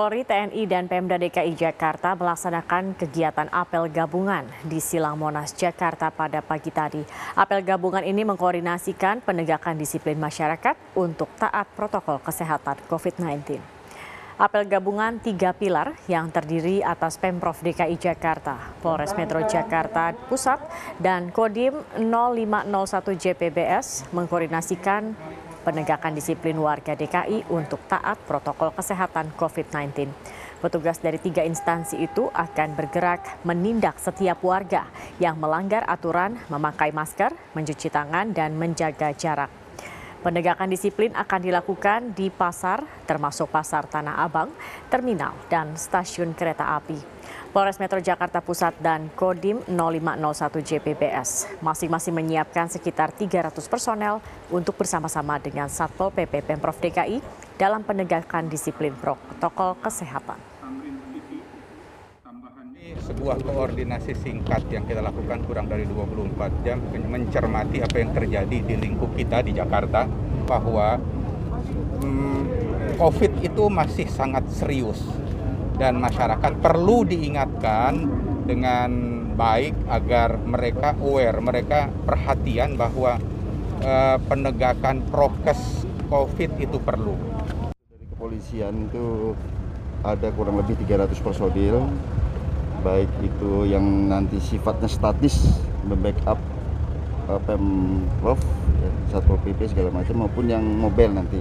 Polri, TNI, dan Pemda DKI Jakarta melaksanakan kegiatan apel gabungan di Silang Monas, Jakarta pada pagi tadi. Apel gabungan ini mengkoordinasikan penegakan disiplin masyarakat untuk taat protokol kesehatan COVID-19. Apel gabungan tiga pilar yang terdiri atas Pemprov DKI Jakarta, Polres Metro Jakarta Pusat, dan Kodim 0501 JPBS mengkoordinasikan penegakan disiplin warga DKI untuk taat protokol kesehatan COVID-19. Petugas dari tiga instansi itu akan bergerak menindak setiap warga yang melanggar aturan memakai masker, mencuci tangan, dan menjaga jarak. Penegakan disiplin akan dilakukan di pasar, termasuk pasar Tanah Abang, terminal, dan stasiun kereta api. Polres Metro Jakarta Pusat dan Kodim 0501 JPBS masing-masing menyiapkan sekitar 300 personel untuk bersama-sama dengan Satpol PP Pemprov DKI dalam penegakan disiplin protokol kesehatan. Sebuah koordinasi singkat yang kita lakukan kurang dari 24 jam mencermati apa yang terjadi di lingkup kita di Jakarta bahwa hmm, COVID itu masih sangat serius dan masyarakat perlu diingatkan dengan baik agar mereka aware, mereka perhatian bahwa uh, penegakan prokes COVID itu perlu. Dari kepolisian itu ada kurang lebih 300 personil, baik itu yang nanti sifatnya statis, membackup uh, Pemprov, ya, Satpol PP segala macam, maupun yang mobile nanti,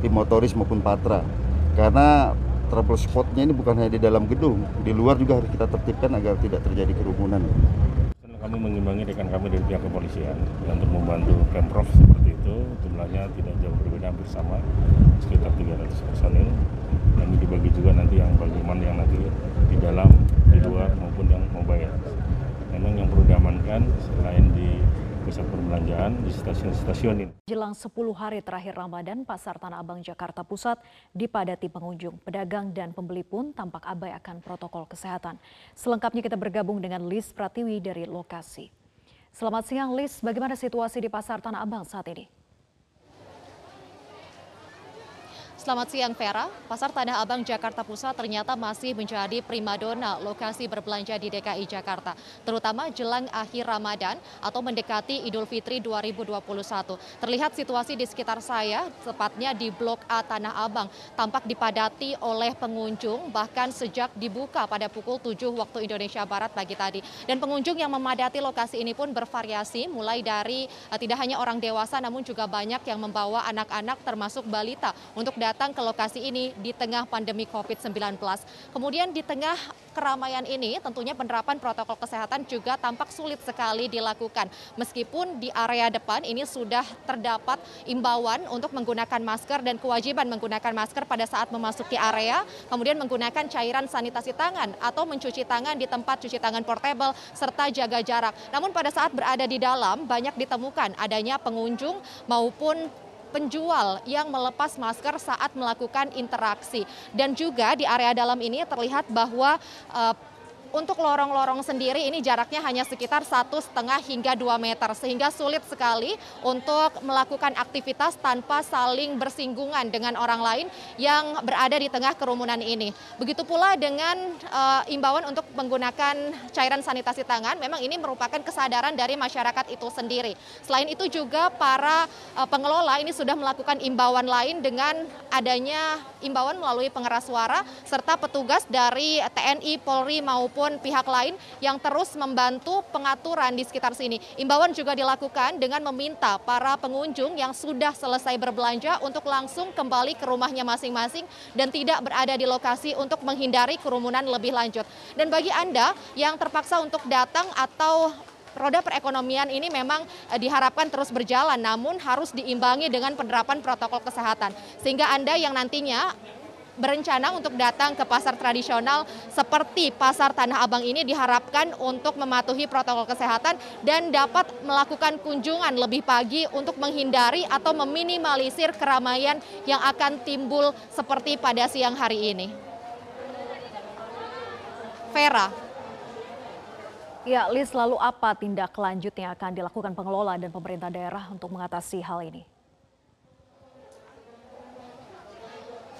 tim motoris maupun patra. Karena trouble spotnya ini bukan hanya di dalam gedung, di luar juga harus kita tertibkan agar tidak terjadi kerumunan. Kami mengimbangi rekan kami dari pihak kepolisian untuk membantu Pemprov seperti itu, jumlahnya tidak jauh berbeda hampir sama, sekitar 300 personil. Dan dibagi juga nanti yang bagaimana yang nanti di dalam, di luar maupun yang mobile. Memang yang perlu diamankan selain di pusat perbelanjaan di stasiun-stasiun ini. Jelang 10 hari terakhir Ramadan, Pasar Tanah Abang Jakarta Pusat dipadati pengunjung. Pedagang dan pembeli pun tampak abai akan protokol kesehatan. Selengkapnya kita bergabung dengan Lis Pratiwi dari lokasi. Selamat siang Lis, bagaimana situasi di Pasar Tanah Abang saat ini? Selamat siang Vera, Pasar Tanah Abang Jakarta Pusat ternyata masih menjadi primadona lokasi berbelanja di DKI Jakarta, terutama jelang akhir Ramadan atau mendekati Idul Fitri 2021. Terlihat situasi di sekitar saya, tepatnya di Blok A Tanah Abang, tampak dipadati oleh pengunjung bahkan sejak dibuka pada pukul 7 waktu Indonesia Barat pagi tadi. Dan pengunjung yang memadati lokasi ini pun bervariasi, mulai dari uh, tidak hanya orang dewasa namun juga banyak yang membawa anak-anak termasuk balita untuk datang ke lokasi ini di tengah pandemi COVID-19. Kemudian di tengah keramaian ini tentunya penerapan protokol kesehatan juga tampak sulit sekali dilakukan. Meskipun di area depan ini sudah terdapat imbauan untuk menggunakan masker dan kewajiban menggunakan masker pada saat memasuki area, kemudian menggunakan cairan sanitasi tangan atau mencuci tangan di tempat cuci tangan portable serta jaga jarak. Namun pada saat berada di dalam banyak ditemukan adanya pengunjung maupun penjual yang melepas masker saat melakukan interaksi. Dan juga di area dalam ini terlihat bahwa uh, untuk lorong-lorong sendiri ini jaraknya hanya sekitar satu setengah hingga dua meter sehingga sulit sekali untuk melakukan aktivitas tanpa saling bersinggungan dengan orang lain yang berada di tengah kerumunan ini. Begitu pula dengan uh, imbauan untuk menggunakan cairan sanitasi tangan, memang ini merupakan kesadaran dari masyarakat itu sendiri. Selain itu juga para uh, pengelola ini sudah melakukan imbauan lain dengan adanya imbauan melalui pengeras suara serta petugas dari TNI, Polri maupun maupun pihak lain yang terus membantu pengaturan di sekitar sini. Imbauan juga dilakukan dengan meminta para pengunjung yang sudah selesai berbelanja untuk langsung kembali ke rumahnya masing-masing dan tidak berada di lokasi untuk menghindari kerumunan lebih lanjut. Dan bagi Anda yang terpaksa untuk datang atau roda perekonomian ini memang eh, diharapkan terus berjalan namun harus diimbangi dengan penerapan protokol kesehatan sehingga Anda yang nantinya berencana untuk datang ke pasar tradisional seperti pasar Tanah Abang ini diharapkan untuk mematuhi protokol kesehatan dan dapat melakukan kunjungan lebih pagi untuk menghindari atau meminimalisir keramaian yang akan timbul seperti pada siang hari ini. Vera. Ya, Liz, lalu apa tindak lanjut yang akan dilakukan pengelola dan pemerintah daerah untuk mengatasi hal ini?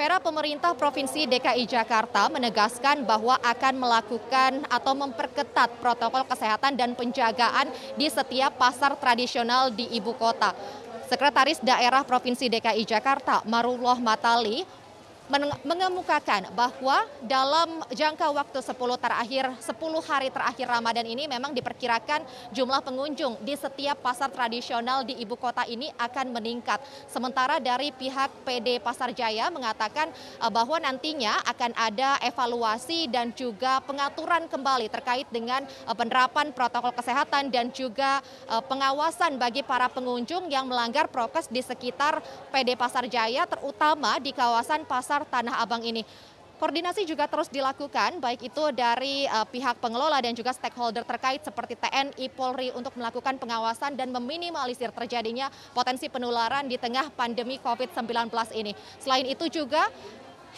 Vera, pemerintah Provinsi DKI Jakarta menegaskan bahwa akan melakukan atau memperketat protokol kesehatan dan penjagaan di setiap pasar tradisional di ibu kota. Sekretaris Daerah Provinsi DKI Jakarta, Marullah Matali, mengemukakan bahwa dalam jangka waktu 10 terakhir 10 hari terakhir Ramadan ini memang diperkirakan jumlah pengunjung di setiap pasar tradisional di ibu kota ini akan meningkat. Sementara dari pihak PD Pasar Jaya mengatakan eh, bahwa nantinya akan ada evaluasi dan juga pengaturan kembali terkait dengan eh, penerapan protokol kesehatan dan juga eh, pengawasan bagi para pengunjung yang melanggar prokes di sekitar PD Pasar Jaya terutama di kawasan pasar pasar Tanah Abang ini. Koordinasi juga terus dilakukan, baik itu dari uh, pihak pengelola dan juga stakeholder terkait seperti TNI, Polri untuk melakukan pengawasan dan meminimalisir terjadinya potensi penularan di tengah pandemi COVID-19 ini. Selain itu juga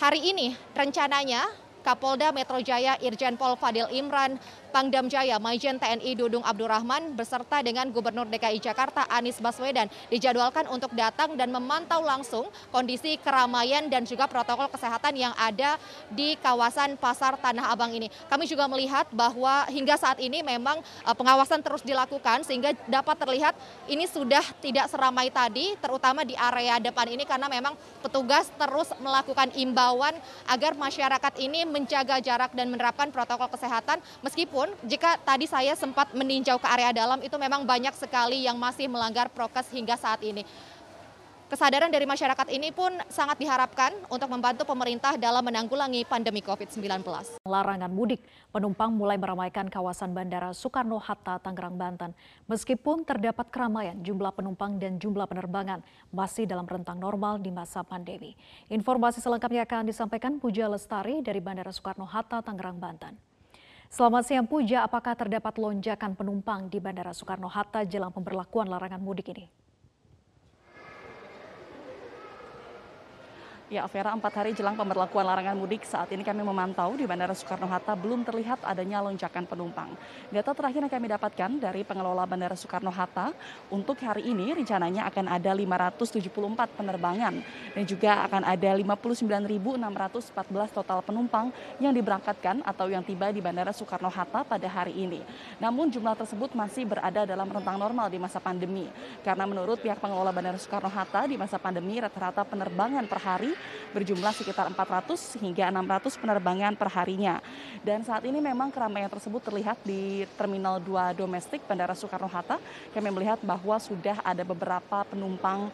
hari ini rencananya Kapolda Metro Jaya Irjen Pol Fadil Imran Pangdam Jaya, Majen TNI Dudung Abdurrahman beserta dengan Gubernur DKI Jakarta Anies Baswedan dijadwalkan untuk datang dan memantau langsung kondisi keramaian dan juga protokol kesehatan yang ada di kawasan Pasar Tanah Abang ini. Kami juga melihat bahwa hingga saat ini memang eh, pengawasan terus dilakukan sehingga dapat terlihat ini sudah tidak seramai tadi terutama di area depan ini karena memang petugas terus melakukan imbauan agar masyarakat ini menjaga jarak dan menerapkan protokol kesehatan meskipun Namun jika tadi saya sempat meninjau ke area dalam itu memang banyak sekali yang masih melanggar prokes hingga saat ini. Kesadaran dari masyarakat ini pun sangat diharapkan untuk membantu pemerintah dalam menanggulangi pandemi COVID-19. Larangan mudik, penumpang mulai meramaikan kawasan Bandara Soekarno-Hatta, Tangerang, Banten. Meskipun terdapat keramaian, jumlah penumpang dan jumlah penerbangan masih dalam rentang normal di masa pandemi. Informasi selengkapnya akan disampaikan Puja Lestari dari Bandara Soekarno-Hatta, Tangerang, Banten. Selamat siang Puja, apakah terdapat lonjakan penumpang di Bandara Soekarno-Hatta jelang pemberlakuan larangan mudik ini? Ya, Vera, empat hari jelang pemberlakuan larangan mudik, saat ini kami memantau di Bandara Soekarno-Hatta belum terlihat adanya lonjakan penumpang. Data terakhir yang kami dapatkan dari pengelola Bandara Soekarno-Hatta, untuk hari ini rencananya akan ada 574 penerbangan dan juga akan ada 59.614 total penumpang yang diberangkatkan atau yang tiba di Bandara Soekarno-Hatta pada hari ini. Namun jumlah tersebut masih berada dalam rentang normal di masa pandemi. Karena menurut pihak pengelola Bandara Soekarno-Hatta di masa pandemi rata-rata penerbangan per hari berjumlah sekitar 400 hingga 600 penerbangan perharinya. Dan saat ini memang keramaian tersebut terlihat di Terminal 2 Domestik Bandara Soekarno-Hatta. Kami melihat bahwa sudah ada beberapa penumpang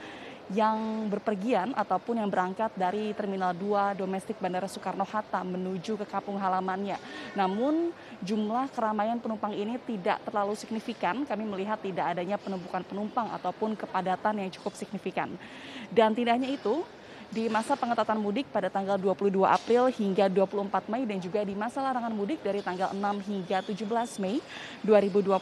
yang berpergian ataupun yang berangkat dari Terminal 2 Domestik Bandara Soekarno-Hatta menuju ke kampung halamannya. Namun jumlah keramaian penumpang ini tidak terlalu signifikan. Kami melihat tidak adanya penumpukan penumpang ataupun kepadatan yang cukup signifikan. Dan tidak hanya itu, di masa pengetatan mudik pada tanggal 22 April hingga 24 Mei dan juga di masa larangan mudik dari tanggal 6 hingga 17 Mei 2021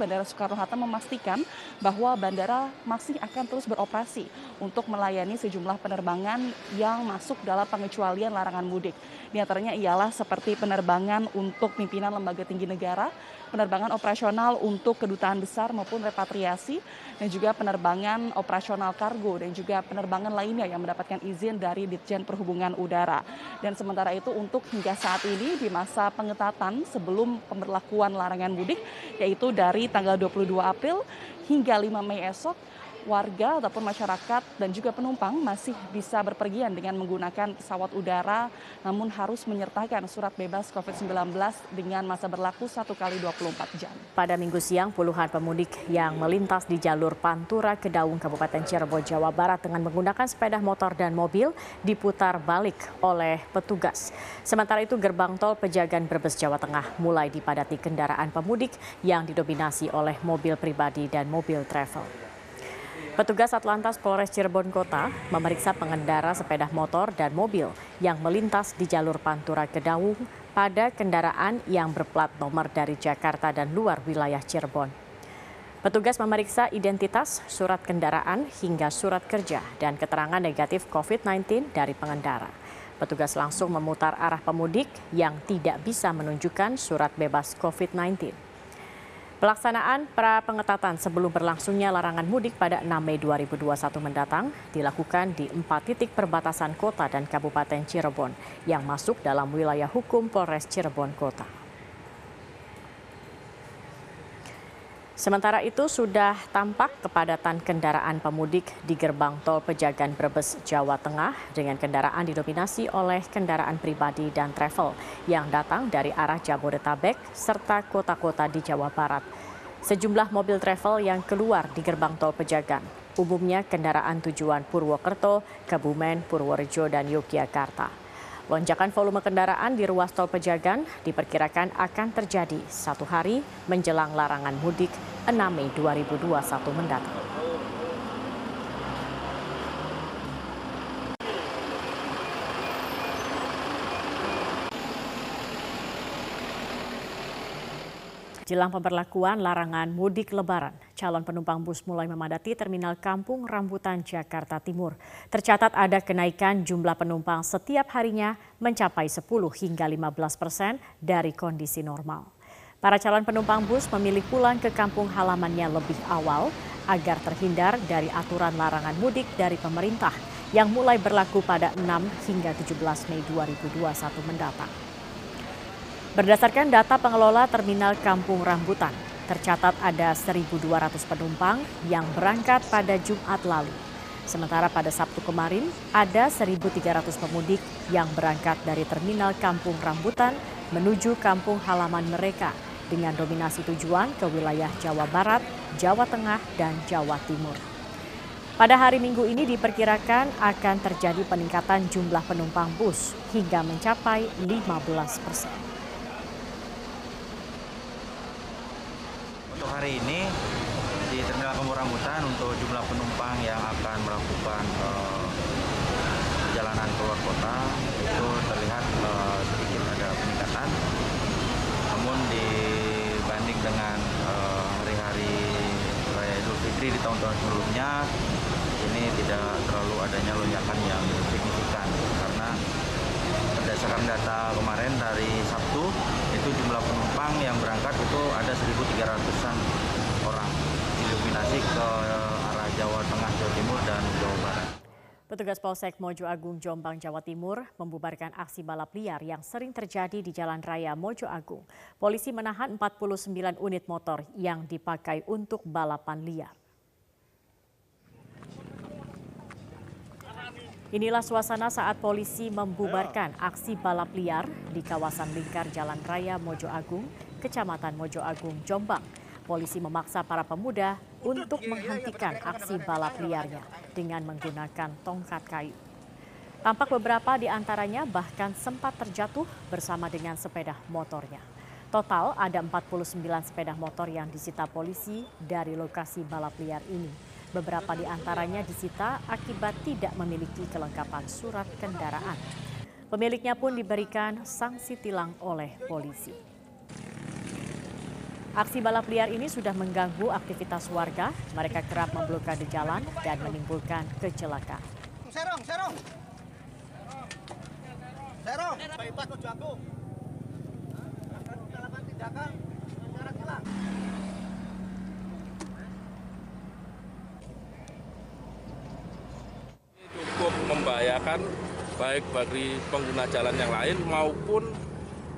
Bandara Soekarno-Hatta memastikan bahwa bandara masih akan terus beroperasi untuk melayani sejumlah penerbangan yang masuk dalam pengecualian larangan mudik. Di antaranya ialah seperti penerbangan untuk pimpinan lembaga tinggi negara, penerbangan operasional untuk kedutaan besar maupun repatriasi, dan juga penerbangan operasional kargo dan juga penerbangan lainnya yang mendapatkan izin dari Ditjen Perhubungan Udara. Dan sementara itu untuk hingga saat ini di masa pengetatan sebelum pemberlakuan larangan mudik, yaitu dari tanggal 22 April hingga 5 Mei esok, warga ataupun masyarakat dan juga penumpang masih bisa berpergian dengan menggunakan pesawat udara namun harus menyertakan surat bebas COVID-19 dengan masa berlaku 1 kali 24 jam. Pada minggu siang, puluhan pemudik yang melintas di jalur Pantura ke Daung Kabupaten Cirebon, Jawa Barat dengan menggunakan sepeda motor dan mobil diputar balik oleh petugas. Sementara itu gerbang tol Pejagan Brebes, Jawa Tengah mulai dipadati kendaraan pemudik yang didominasi oleh mobil pribadi dan mobil travel. Petugas Atlantas Polres Cirebon Kota memeriksa pengendara sepeda motor dan mobil yang melintas di jalur Pantura Kedaung pada kendaraan yang berplat nomor dari Jakarta dan luar wilayah Cirebon. Petugas memeriksa identitas, surat kendaraan, hingga surat kerja dan keterangan negatif COVID-19 dari pengendara. Petugas langsung memutar arah pemudik yang tidak bisa menunjukkan surat bebas COVID-19. Pelaksanaan pra pengetatan sebelum berlangsungnya larangan mudik pada 6 Mei 2021 mendatang dilakukan di empat titik perbatasan kota dan Kabupaten Cirebon yang masuk dalam wilayah hukum Polres Cirebon Kota. Sementara itu sudah tampak kepadatan kendaraan pemudik di gerbang tol Pejagan Brebes, Jawa Tengah dengan kendaraan didominasi oleh kendaraan pribadi dan travel yang datang dari arah Jabodetabek serta kota-kota di Jawa Barat. Sejumlah mobil travel yang keluar di gerbang tol Pejagan, umumnya kendaraan tujuan Purwokerto, Kebumen, Purworejo, dan Yogyakarta. Lonjakan volume kendaraan di ruas tol Pejagan diperkirakan akan terjadi satu hari menjelang larangan mudik 6 Mei 2021 mendatang. Jelang pemberlakuan larangan mudik lebaran, calon penumpang bus mulai memadati Terminal Kampung Rambutan, Jakarta Timur. Tercatat ada kenaikan jumlah penumpang setiap harinya mencapai 10 hingga 15 persen dari kondisi normal. Para calon penumpang bus memilih pulang ke kampung halamannya lebih awal agar terhindar dari aturan larangan mudik dari pemerintah yang mulai berlaku pada 6 hingga 17 Mei 2021 mendatang. Berdasarkan data pengelola Terminal Kampung Rambutan, tercatat ada 1.200 penumpang yang berangkat pada Jumat lalu. Sementara pada Sabtu kemarin, ada 1.300 pemudik yang berangkat dari Terminal Kampung Rambutan menuju kampung halaman mereka dengan dominasi tujuan ke wilayah Jawa Barat, Jawa Tengah, dan Jawa Timur. Pada hari Minggu ini diperkirakan akan terjadi peningkatan jumlah penumpang bus hingga mencapai 15 persen. Untuk hari ini di Terminal Kampung Rambutan untuk jumlah penumpang yang akan melakukan uh, perjalanan keluar kota itu terlihat uh, sedikit ada peningkatan. Namun dibanding dengan hari-hari uh, Raya Idul Fitri di tahun-tahun sebelumnya ini tidak terlalu adanya lonjakan yang signifikan karena berdasarkan data kemarin dari Sabtu itu jumlah penumpang yang berangkat itu ada 1.300-an orang didominasi ke arah Jawa Tengah, Jawa Timur, dan Jawa Barat. Petugas Polsek Mojo Agung Jombang, Jawa Timur membubarkan aksi balap liar yang sering terjadi di Jalan Raya Mojo Agung. Polisi menahan 49 unit motor yang dipakai untuk balapan liar. Inilah suasana saat polisi membubarkan aksi balap liar di kawasan lingkar Jalan Raya Mojo Agung, Kecamatan Mojo Agung, Jombang. Polisi memaksa para pemuda untuk menghentikan aksi balap liarnya dengan menggunakan tongkat kayu. Tampak beberapa di antaranya bahkan sempat terjatuh bersama dengan sepeda motornya. Total ada 49 sepeda motor yang disita polisi dari lokasi balap liar ini. Beberapa di antaranya disita akibat tidak memiliki kelengkapan surat kendaraan. Pemiliknya pun diberikan sanksi tilang oleh polisi. Aksi balap liar ini sudah mengganggu aktivitas warga. Mereka kerap memblokade jalan dan menimbulkan kecelakaan. Serong, serong. Serong, bypass Mojo Agung. Akan kita lakukan tindakan secara tilang. cukup membahayakan baik bagi pengguna jalan yang lain maupun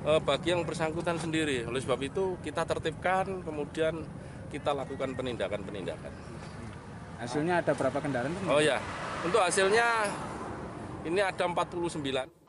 eh, bagi yang bersangkutan sendiri. Oleh sebab itu kita tertibkan, kemudian kita lakukan penindakan-penindakan. Hasilnya ada berapa kendaraan? Oh ya, untuk hasilnya ini ada 49.